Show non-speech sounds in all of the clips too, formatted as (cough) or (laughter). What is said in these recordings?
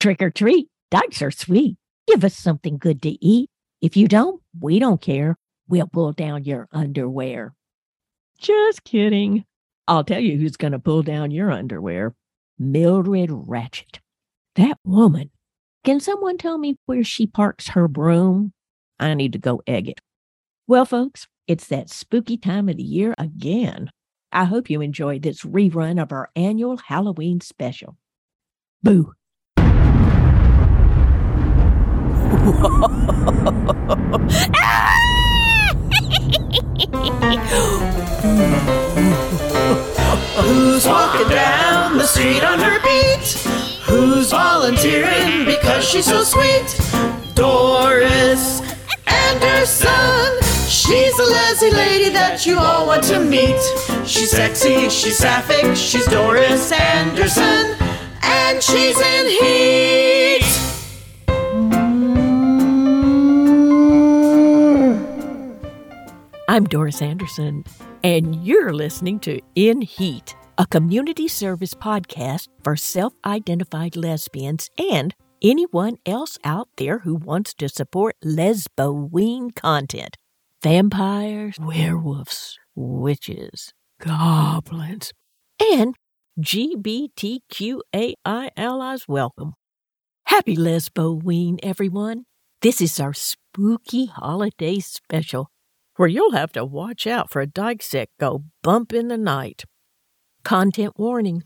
Trick or treat, dykes are sweet. Give us something good to eat. If you don't, we don't care. We'll pull down your underwear. Just kidding. I'll tell you who's going to pull down your underwear Mildred Ratchet. That woman. Can someone tell me where she parks her broom? I need to go egg it. Well, folks, it's that spooky time of the year again. I hope you enjoyed this rerun of our annual Halloween special. Boo. Who's walking down the street on her beat? Who's volunteering because she's so sweet? Doris Anderson. She's a lazy lady that you all want to meet. She's sexy, she's sapphic, she's Doris Anderson, and she's in heat. I'm Doris Anderson, and you're listening to In Heat, a community service podcast for self identified lesbians and anyone else out there who wants to support lesboween content. Vampires, werewolves, witches, goblins, and GBTQAI allies welcome. Happy Lesboween, everyone. This is our spooky holiday special where you'll have to watch out for a dykes that go bump in the night. Content warning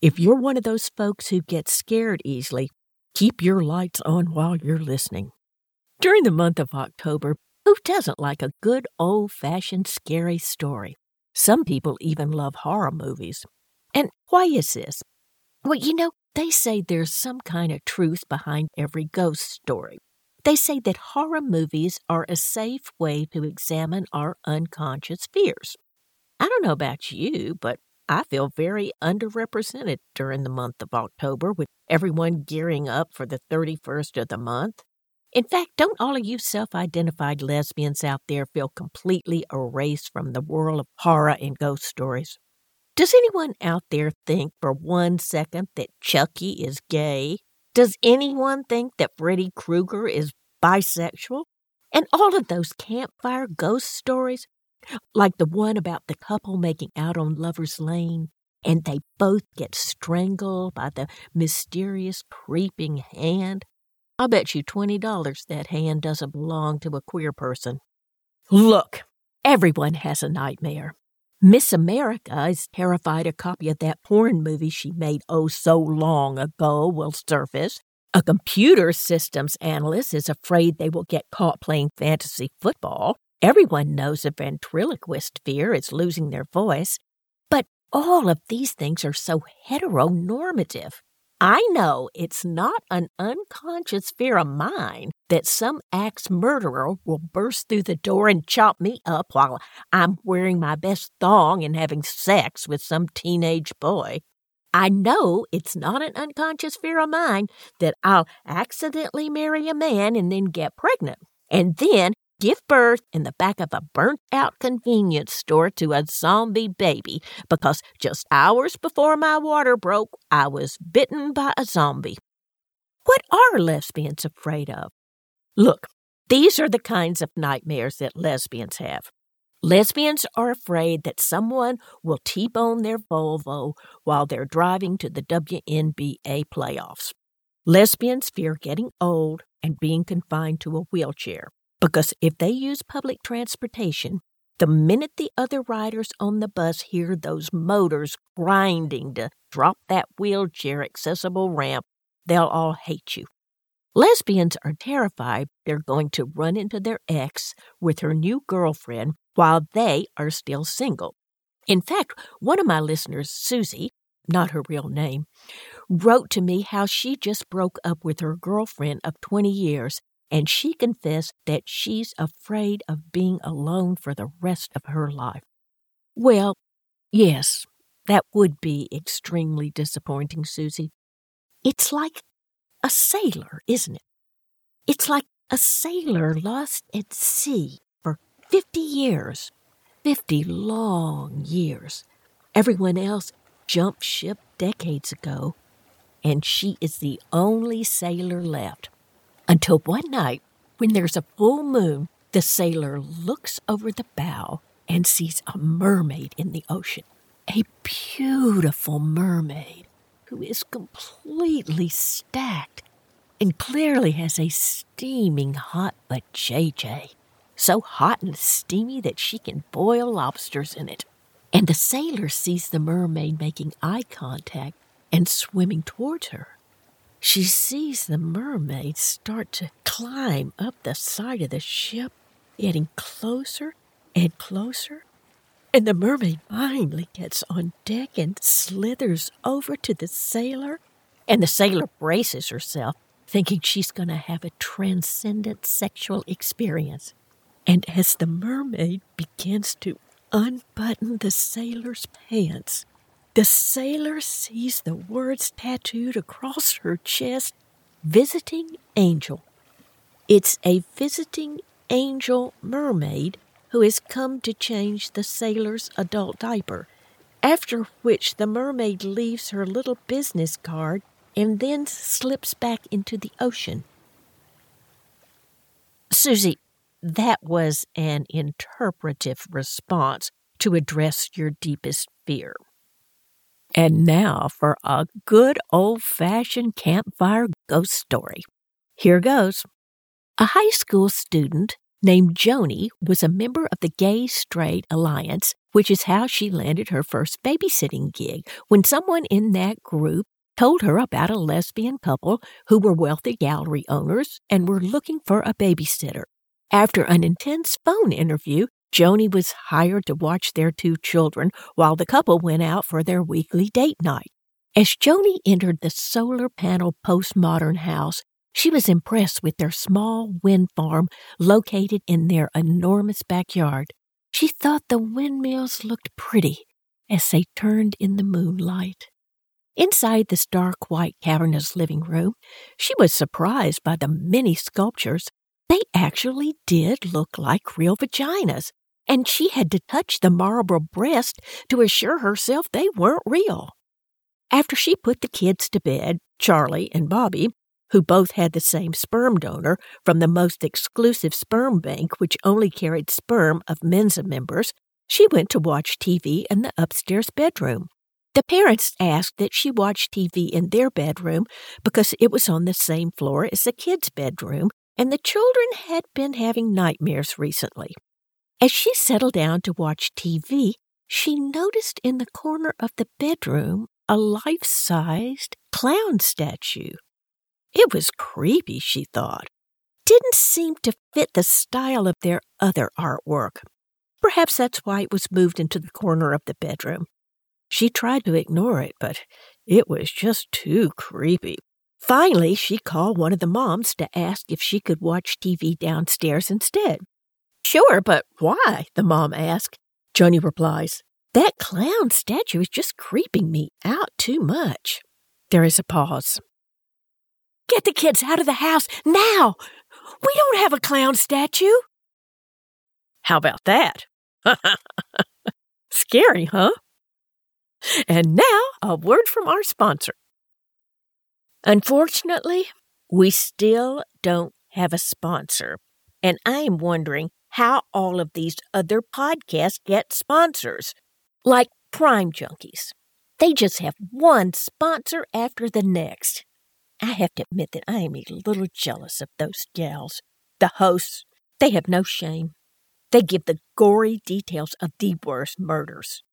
if you're one of those folks who gets scared easily, keep your lights on while you're listening. During the month of October, who doesn't like a good old fashioned scary story? Some people even love horror movies. And why is this? Well, you know, they say there's some kind of truth behind every ghost story. They say that horror movies are a safe way to examine our unconscious fears. I don't know about you, but I feel very underrepresented during the month of October with everyone gearing up for the 31st of the month. In fact, don't all of you self identified lesbians out there feel completely erased from the world of horror and ghost stories? Does anyone out there think for one second that Chucky is gay? Does anyone think that Freddy Krueger is bisexual? And all of those campfire ghost stories, like the one about the couple making out on Lover's Lane, and they both get strangled by the mysterious creeping hand. I'll bet you $20 that hand doesn't belong to a queer person. Look, everyone has a nightmare. Miss America is terrified a copy of that porn movie she made oh so long ago will surface. A computer systems analyst is afraid they will get caught playing fantasy football. Everyone knows a ventriloquist fear is losing their voice. But all of these things are so heteronormative. I know it's not an unconscious fear of mine that some axe murderer will burst through the door and chop me up while I'm wearing my best thong and having sex with some teenage boy. I know it's not an unconscious fear of mine that I'll accidentally marry a man and then get pregnant. And then give birth in the back of a burnt out convenience store to a zombie baby because just hours before my water broke, I was bitten by a zombie. What are lesbians afraid of? Look, these are the kinds of nightmares that lesbians have. Lesbians are afraid that someone will T bone their Volvo while they're driving to the WNBA playoffs. Lesbians fear getting old and being confined to a wheelchair. Because if they use public transportation, the minute the other riders on the bus hear those motors grinding to drop that wheelchair accessible ramp, they'll all hate you. Lesbians are terrified they're going to run into their ex with her new girlfriend while they are still single. In fact, one of my listeners, Susie, not her real name, wrote to me how she just broke up with her girlfriend of 20 years and she confessed that she's afraid of being alone for the rest of her life. Well, yes, that would be extremely disappointing, Susie. It's like a sailor, isn't it? It's like a sailor lost at sea for 50 years. 50 long years. Everyone else jumped ship decades ago. and she is the only sailor left. Until one night, when there's a full moon, the sailor looks over the bow and sees a mermaid in the ocean. A beautiful mermaid who is completely stacked and clearly has a steaming hot JJ. So hot and steamy that she can boil lobsters in it. And the sailor sees the mermaid making eye contact and swimming towards her. She sees the mermaid start to climb up the side of the ship, getting closer and closer. And the mermaid finally gets on deck and slithers over to the sailor. And the sailor braces herself, thinking she's going to have a transcendent sexual experience. And as the mermaid begins to unbutton the sailor's pants, the sailor sees the words tattooed across her chest Visiting Angel. It's a visiting angel mermaid who has come to change the sailor's adult diaper, after which the mermaid leaves her little business card and then slips back into the ocean. Susie, that was an interpretive response to address your deepest fear. And now for a good old fashioned campfire ghost story. Here goes. A high school student named Joni was a member of the Gay Straight Alliance, which is how she landed her first babysitting gig when someone in that group told her about a lesbian couple who were wealthy gallery owners and were looking for a babysitter. After an intense phone interview, Joni was hired to watch their two children while the couple went out for their weekly date night. As Joni entered the solar panel postmodern house, she was impressed with their small wind farm located in their enormous backyard. She thought the windmills looked pretty as they turned in the moonlight. Inside this dark white cavernous living room, she was surprised by the many sculptures they actually did look like real vaginas, and she had to touch the marble breast to assure herself they weren't real. After she put the kids to bed, Charlie and Bobby, who both had the same sperm donor from the most exclusive sperm bank which only carried sperm of Mensa members, she went to watch TV in the upstairs bedroom. The parents asked that she watch TV in their bedroom because it was on the same floor as the kids' bedroom and the children had been having nightmares recently. As she settled down to watch TV, she noticed in the corner of the bedroom a life sized clown statue. It was creepy, she thought. Didn't seem to fit the style of their other artwork. Perhaps that's why it was moved into the corner of the bedroom. She tried to ignore it, but it was just too creepy. Finally, she called one of the moms to ask if she could watch TV downstairs instead. Sure, but why? the mom asked. Joni replies, That clown statue is just creeping me out too much. There is a pause. Get the kids out of the house now! We don't have a clown statue. How about that? (laughs) Scary, huh? And now, a word from our sponsor. Unfortunately, we still don't have a sponsor. And I am wondering how all of these other podcasts get sponsors, like Crime Junkies. They just have one sponsor after the next. I have to admit that I am a little jealous of those gals. The hosts, they have no shame. They give the gory details of the worst murders.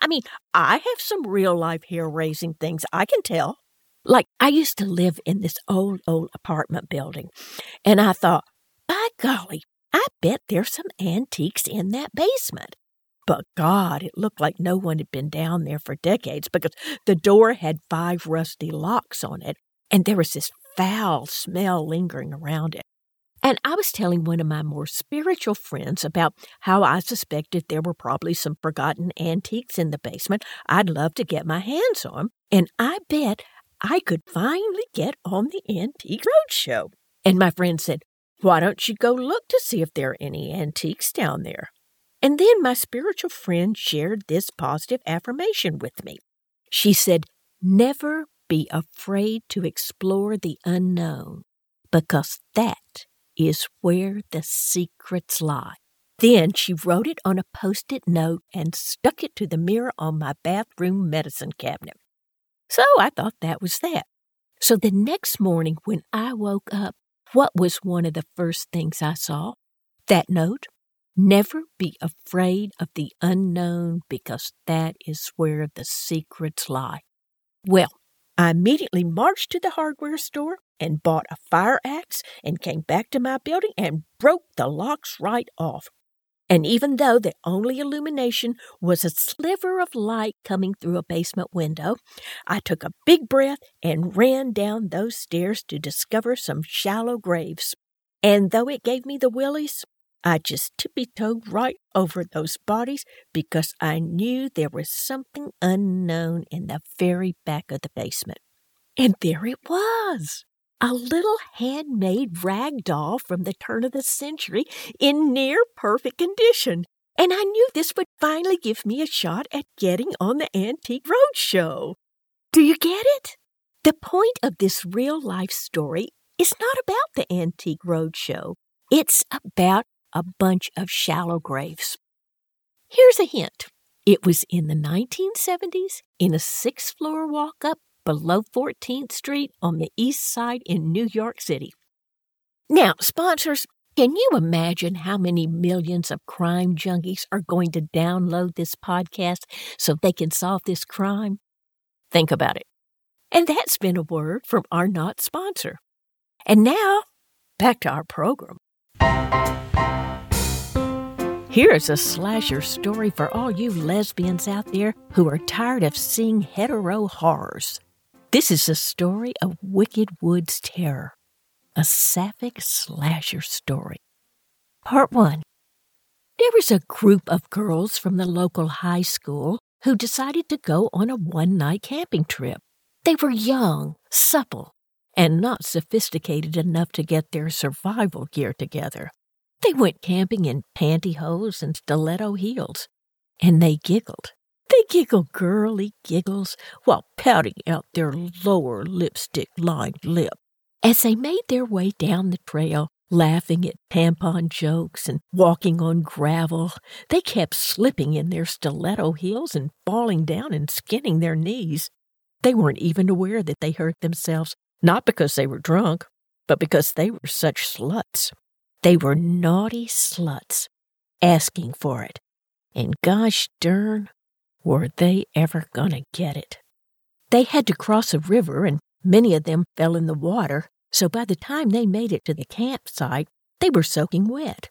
I mean, I have some real life hair raising things I can tell. Like, I used to live in this old, old apartment building, and I thought, by golly, I bet there's some antiques in that basement. But God, it looked like no one had been down there for decades because the door had five rusty locks on it, and there was this foul smell lingering around it. And I was telling one of my more spiritual friends about how I suspected there were probably some forgotten antiques in the basement I'd love to get my hands on, and I bet I could finally get on the Antique Roadshow. And my friend said, Why don't you go look to see if there are any antiques down there? And then my spiritual friend shared this positive affirmation with me. She said, Never be afraid to explore the unknown, because that is where the secrets lie. Then she wrote it on a post it note and stuck it to the mirror on my bathroom medicine cabinet. So I thought that was that. So the next morning when I woke up, what was one of the first things I saw? That note. Never be afraid of the unknown because that is where the secrets lie. Well, I immediately marched to the hardware store and bought a fire axe and came back to my building and broke the locks right off. And even though the only illumination was a sliver of light coming through a basement window, I took a big breath and ran down those stairs to discover some shallow graves. And though it gave me the willies, I just tippy toed right over those bodies because I knew there was something unknown in the very back of the basement. And there it was a little handmade rag doll from the turn of the century in near perfect condition. And I knew this would finally give me a shot at getting on the Antique Roadshow. Do you get it? The point of this real life story is not about the Antique Roadshow. It's about a bunch of shallow graves. Here's a hint. It was in the 1970s in a six floor walk up below 14th Street on the east side in New York City. Now, sponsors, can you imagine how many millions of crime junkies are going to download this podcast so they can solve this crime? Think about it. And that's been a word from our not sponsor. And now, back to our program. Here's a slasher story for all you lesbians out there who are tired of seeing hetero horrors. This is a story of Wicked Woods terror, a sapphic slasher story. Part 1 There was a group of girls from the local high school who decided to go on a one night camping trip. They were young, supple, and not sophisticated enough to get their survival gear together. They went camping in pantyhose and stiletto heels, and they giggled. They giggle girly giggles while pouting out their lower lipstick lined lip. As they made their way down the trail, laughing at tampon jokes and walking on gravel, they kept slipping in their stiletto heels and falling down and skinning their knees. They weren't even aware that they hurt themselves, not because they were drunk, but because they were such sluts. They were naughty sluts, asking for it. And gosh darn, were they ever going to get it? They had to cross a river, and many of them fell in the water, so by the time they made it to the campsite, they were soaking wet.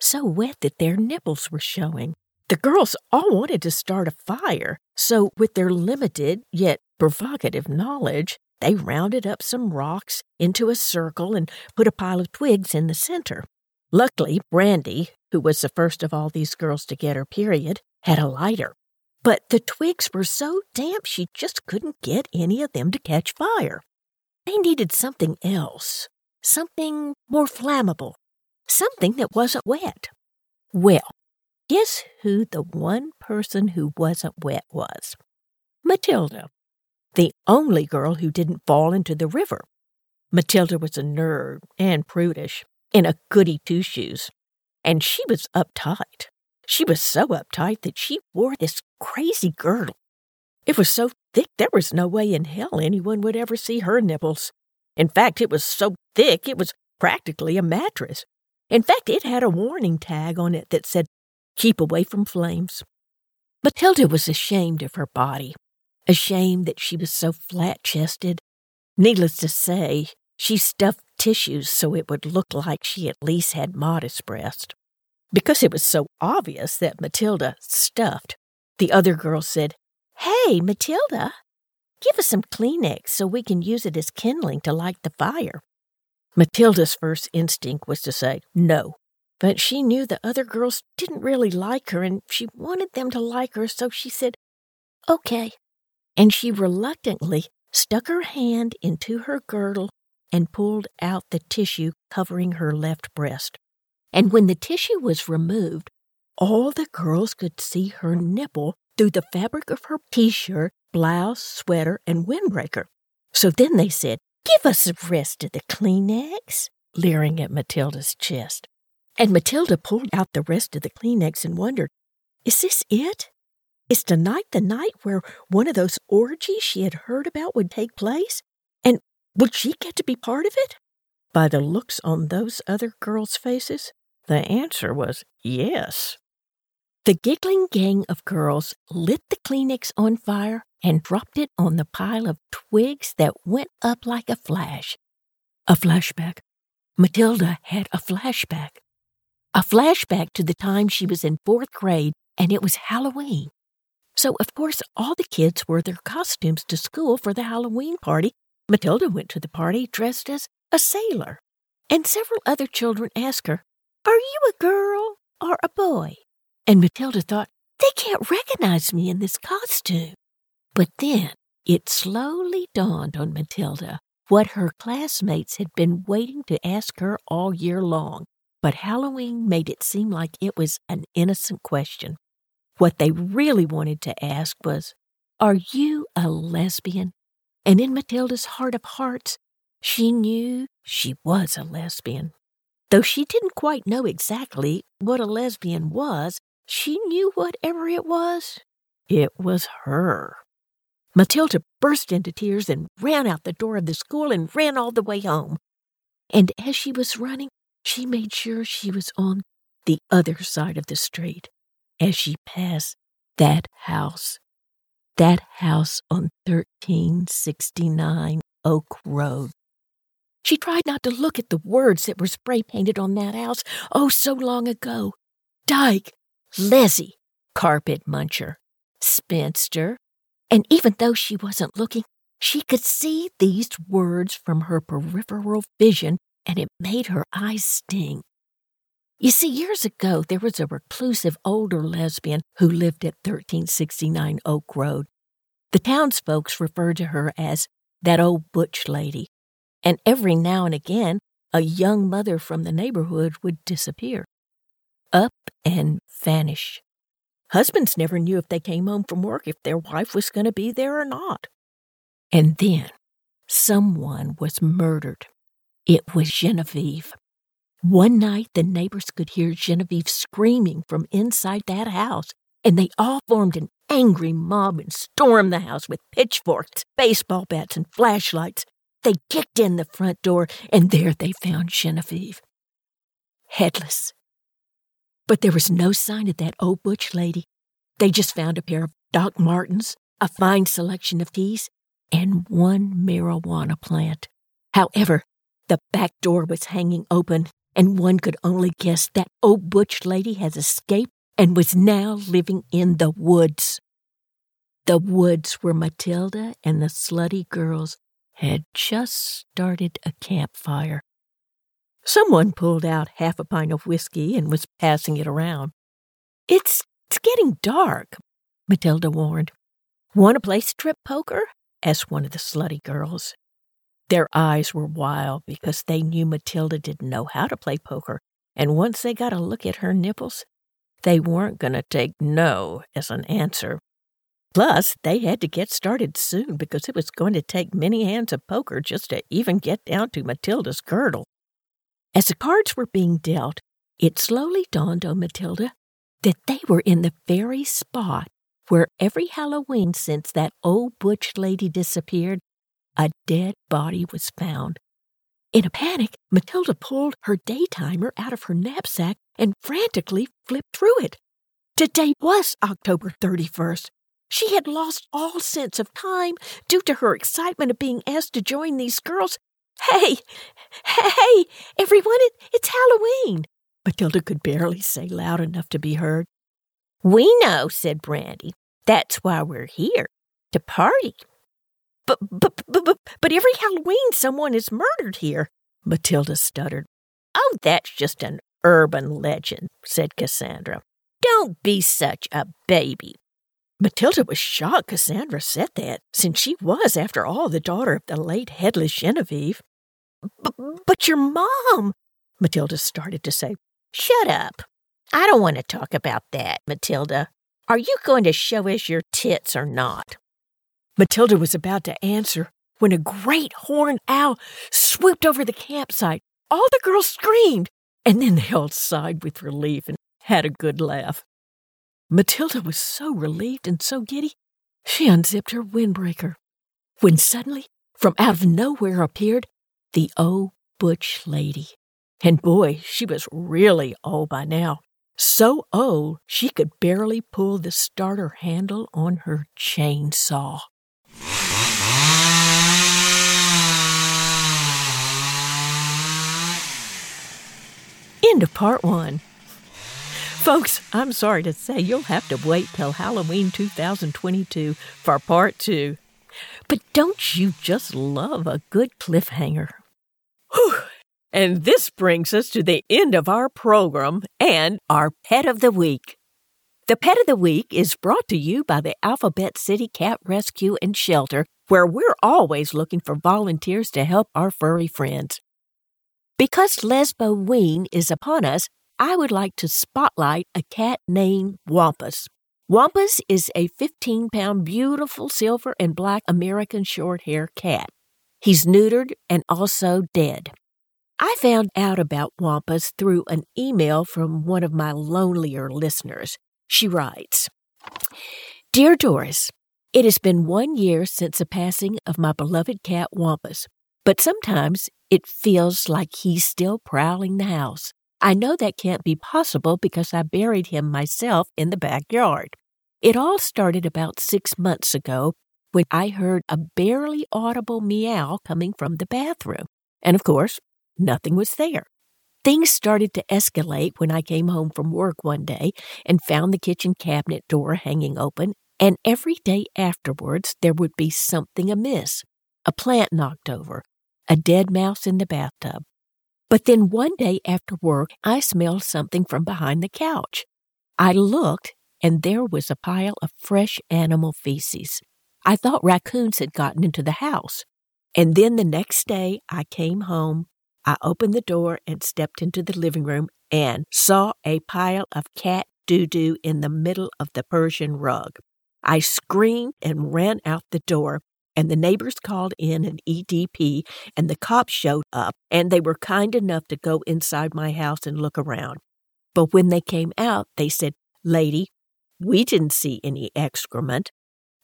So wet that their nipples were showing. The girls all wanted to start a fire, so with their limited yet provocative knowledge, they rounded up some rocks into a circle and put a pile of twigs in the center. Luckily, Brandy, who was the first of all these girls to get her period, had a lighter. But the twigs were so damp she just couldn't get any of them to catch fire. They needed something else, something more flammable, something that wasn't wet. Well, guess who the one person who wasn't wet was? Matilda, the only girl who didn't fall into the river. Matilda was a nerd and prudish, in a goody two shoes, and she was uptight. She was so uptight that she wore this crazy girdle. It was so thick there was no way in hell anyone would ever see her nipples. In fact, it was so thick it was practically a mattress. In fact, it had a warning tag on it that said, Keep away from flames. Matilda was ashamed of her body, ashamed that she was so flat chested. Needless to say, she stuffed tissues so it would look like she at least had modest breast. Because it was so obvious that Matilda stuffed, the other girls said, Hey, Matilda, give us some Kleenex so we can use it as kindling to light the fire. Matilda's first instinct was to say no, but she knew the other girls didn't really like her and she wanted them to like her, so she said, Okay. And she reluctantly stuck her hand into her girdle and pulled out the tissue covering her left breast and when the tissue was removed, all the girls could see her nipple through the fabric of her t shirt, blouse, sweater, and windbreaker. So then they said, Give us the rest of the Kleenex, leering at Matilda's chest. And Matilda pulled out the rest of the Kleenex and wondered, Is this it? Is tonight the night where one of those orgies she had heard about would take place? And would she get to be part of it? By the looks on those other girls' faces, the answer was yes. The giggling gang of girls lit the Kleenex on fire and dropped it on the pile of twigs that went up like a flash. A flashback. Matilda had a flashback. A flashback to the time she was in fourth grade and it was Halloween. So, of course, all the kids wore their costumes to school for the Halloween party. Matilda went to the party dressed as a sailor. And several other children asked her, Are you a girl or a boy? And Matilda thought, They can't recognize me in this costume. But then it slowly dawned on Matilda what her classmates had been waiting to ask her all year long. But Halloween made it seem like it was an innocent question. What they really wanted to ask was, Are you a lesbian? And in Matilda's heart of hearts, she knew she was a lesbian. Though she didn't quite know exactly what a lesbian was, she knew whatever it was, it was her. Matilda burst into tears and ran out the door of the school and ran all the way home. And as she was running, she made sure she was on the other side of the street as she passed that house. That house on 1369 Oak Road. She tried not to look at the words that were spray painted on that house oh so long ago. Dyke, Leslie, carpet muncher, spinster. And even though she wasn't looking, she could see these words from her peripheral vision, and it made her eyes sting. You see, years ago, there was a reclusive older lesbian who lived at 1369 Oak Road. The townsfolk referred to her as that old butch lady, and every now and again a young mother from the neighborhood would disappear, up and vanish. Husbands never knew if they came home from work if their wife was going to be there or not. And then someone was murdered. It was Genevieve. One night, the neighbors could hear Genevieve screaming from inside that house, and they all formed an angry mob and stormed the house with pitchforks, baseball bats, and flashlights. They kicked in the front door, and there they found Genevieve. Headless. But there was no sign of that old butch lady. They just found a pair of Doc Martens, a fine selection of teas, and one marijuana plant. However, the back door was hanging open, and one could only guess that old butch lady has escaped and was now living in the woods. The woods where Matilda and the slutty girls had just started a campfire. Someone pulled out half a pint of whiskey and was passing it around. It's, it's getting dark, Matilda warned. Want to play strip poker? asked one of the slutty girls. Their eyes were wild because they knew Matilda didn't know how to play poker, and once they got a look at her nipples, they weren't going to take no as an answer. Plus, they had to get started soon because it was going to take many hands of poker just to even get down to Matilda's girdle. As the cards were being dealt, it slowly dawned on Matilda that they were in the very spot where every Halloween since that old butch lady disappeared, a dead body was found. In a panic, Matilda pulled her day timer out of her knapsack and frantically flipped through it. Today was October 31st, she had lost all sense of time due to her excitement of being asked to join these girls. Hey, hey, everyone, it, it's Halloween. Matilda could barely say loud enough to be heard. We know, said Brandy. That's why we're here, to party. But, but, but, but, but every Halloween someone is murdered here, Matilda stuttered. Oh, that's just an urban legend, said Cassandra. Don't be such a baby. Matilda was shocked Cassandra said that, since she was, after all, the daughter of the late headless Genevieve. But your mom, Matilda started to say. Shut up. I don't want to talk about that, Matilda. Are you going to show us your tits or not? Matilda was about to answer when a great horned owl swooped over the campsite. All the girls screamed, and then they all sighed with relief and had a good laugh. Matilda was so relieved and so giddy, she unzipped her windbreaker. When suddenly, from out of nowhere appeared the old butch lady. And boy, she was really old by now. So old she could barely pull the starter handle on her chainsaw. End of part one. Folks, I'm sorry to say you'll have to wait till Halloween 2022 for part two. But don't you just love a good cliffhanger? Whew. And this brings us to the end of our program and our Pet of the Week. The Pet of the Week is brought to you by the Alphabet City Cat Rescue and Shelter, where we're always looking for volunteers to help our furry friends. Because Lesboween is upon us, I would like to spotlight a cat named Wampus. Wampus is a 15 pound beautiful silver and black American short hair cat. He's neutered and also dead. I found out about Wampus through an email from one of my lonelier listeners. She writes Dear Doris, it has been one year since the passing of my beloved cat Wampus, but sometimes it feels like he's still prowling the house. I know that can't be possible because I buried him myself in the backyard. It all started about six months ago when I heard a barely audible meow coming from the bathroom. And of course, nothing was there. Things started to escalate when I came home from work one day and found the kitchen cabinet door hanging open, and every day afterwards there would be something amiss a plant knocked over, a dead mouse in the bathtub. But then one day after work, I smelled something from behind the couch. I looked, and there was a pile of fresh animal feces. I thought raccoons had gotten into the house. And then the next day, I came home I opened the door and stepped into the living room and saw a pile of cat doo doo in the middle of the Persian rug. I screamed and ran out the door, and the neighbors called in an EDP, and the cops showed up, and they were kind enough to go inside my house and look around. But when they came out, they said, Lady, we didn't see any excrement.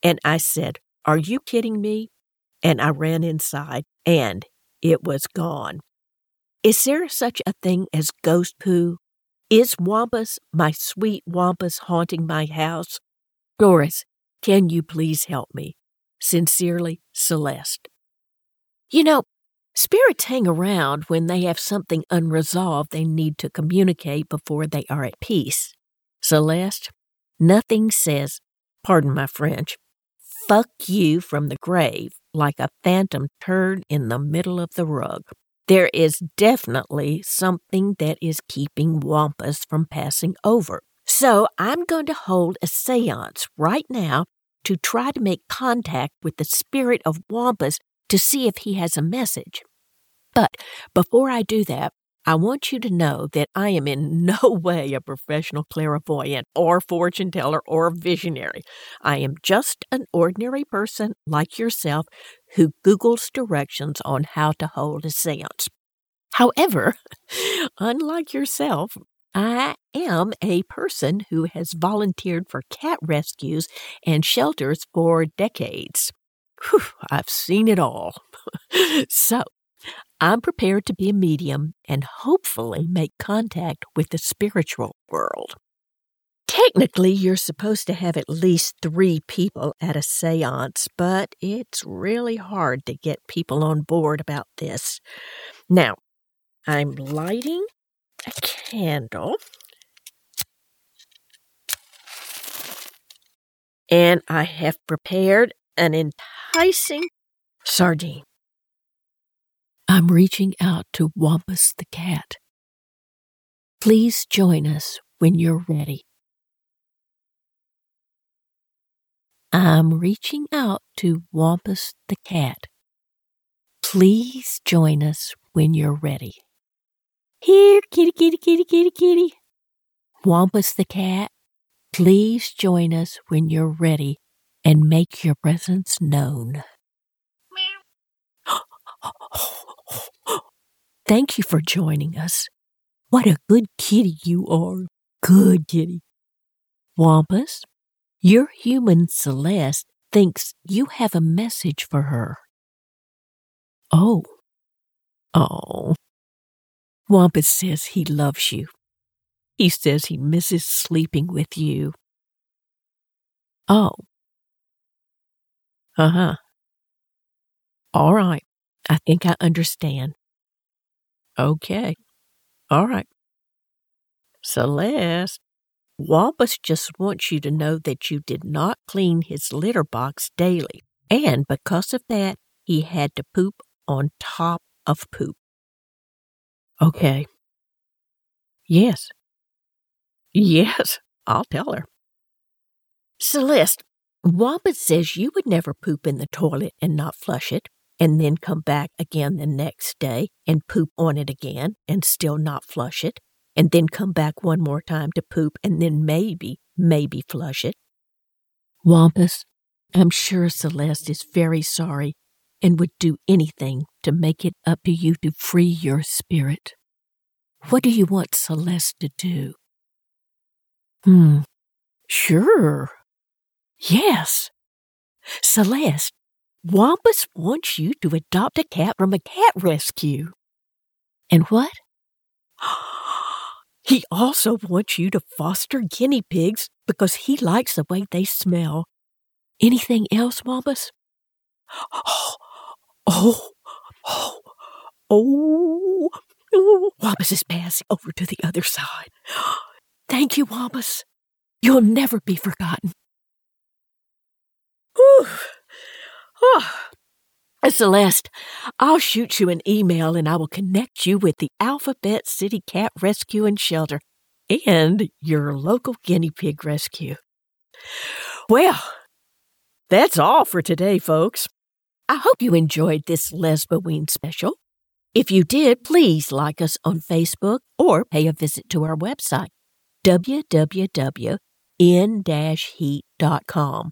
And I said, Are you kidding me? And I ran inside, and it was gone. Is there such a thing as ghost poo? Is Wampus, my sweet Wampus, haunting my house? Doris, can you please help me? Sincerely, Celeste. You know, spirits hang around when they have something unresolved they need to communicate before they are at peace. Celeste, nothing says, pardon my French, fuck you from the grave like a phantom turd in the middle of the rug. There is definitely something that is keeping Wampus from passing over. So I'm going to hold a seance right now to try to make contact with the spirit of Wampus to see if he has a message. But before I do that, I want you to know that I am in (laughs) no way a professional clairvoyant or fortune teller or visionary. I am just an ordinary person like yourself who Googles directions on how to hold a seance. However, (laughs) unlike yourself, I am a person who has volunteered for cat rescues and shelters for decades. Whew, I've seen it all. (laughs) so, I'm prepared to be a medium and hopefully make contact with the spiritual world. Technically, you're supposed to have at least three people at a seance, but it's really hard to get people on board about this. Now, I'm lighting a candle. And I have prepared an enticing sardine. I'm reaching out to Wampus the cat. Please join us when you're ready. I'm reaching out to Wampus the cat. Please join us when you're ready. Here, kitty, kitty, kitty, kitty, kitty. Wampus the cat, please join us when you're ready and make your presence known. (gasps) Thank you for joining us. What a good kitty you are. Good kitty. Wampus, your human Celeste thinks you have a message for her. Oh. Oh. Wampus says he loves you. He says he misses sleeping with you. Oh. Uh huh. All right. I think I understand. Okay. All right. Celeste, Wampus just wants you to know that you did not clean his litter box daily, and because of that, he had to poop on top of poop. Okay. Yes. Yes, I'll tell her. Celeste, Wampus says you would never poop in the toilet and not flush it, and then come back again the next day and poop on it again and still not flush it, and then come back one more time to poop and then maybe, maybe flush it. Wampus, I'm sure Celeste is very sorry and would do anything to make it up to you to free your spirit. What do you want Celeste to do? Hmm, sure. Yes. Celeste, Wampus wants you to adopt a cat from a cat rescue. And what? (gasps) He also wants you to foster guinea pigs because he likes the way they smell. Anything else, Wampus? (gasps) Oh, oh, oh, (gasps) oh, oh. Wampus is passing over to the other side. (gasps) Thank you, Wampus. You'll never be forgotten. Whew. Oh. Celeste, I'll shoot you an email and I will connect you with the Alphabet City Cat Rescue and Shelter and your local guinea pig rescue. Well, that's all for today, folks. I hope you enjoyed this Lesboween special. If you did, please like us on Facebook or pay a visit to our website, www.in-heat.com.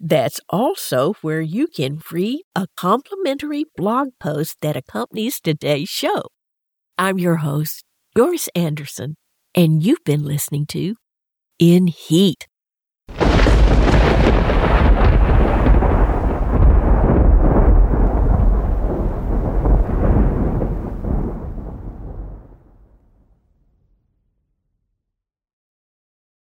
That's also where you can read a complimentary blog post that accompanies today's show. I'm your host, Doris Anderson, and you've been listening to In Heat.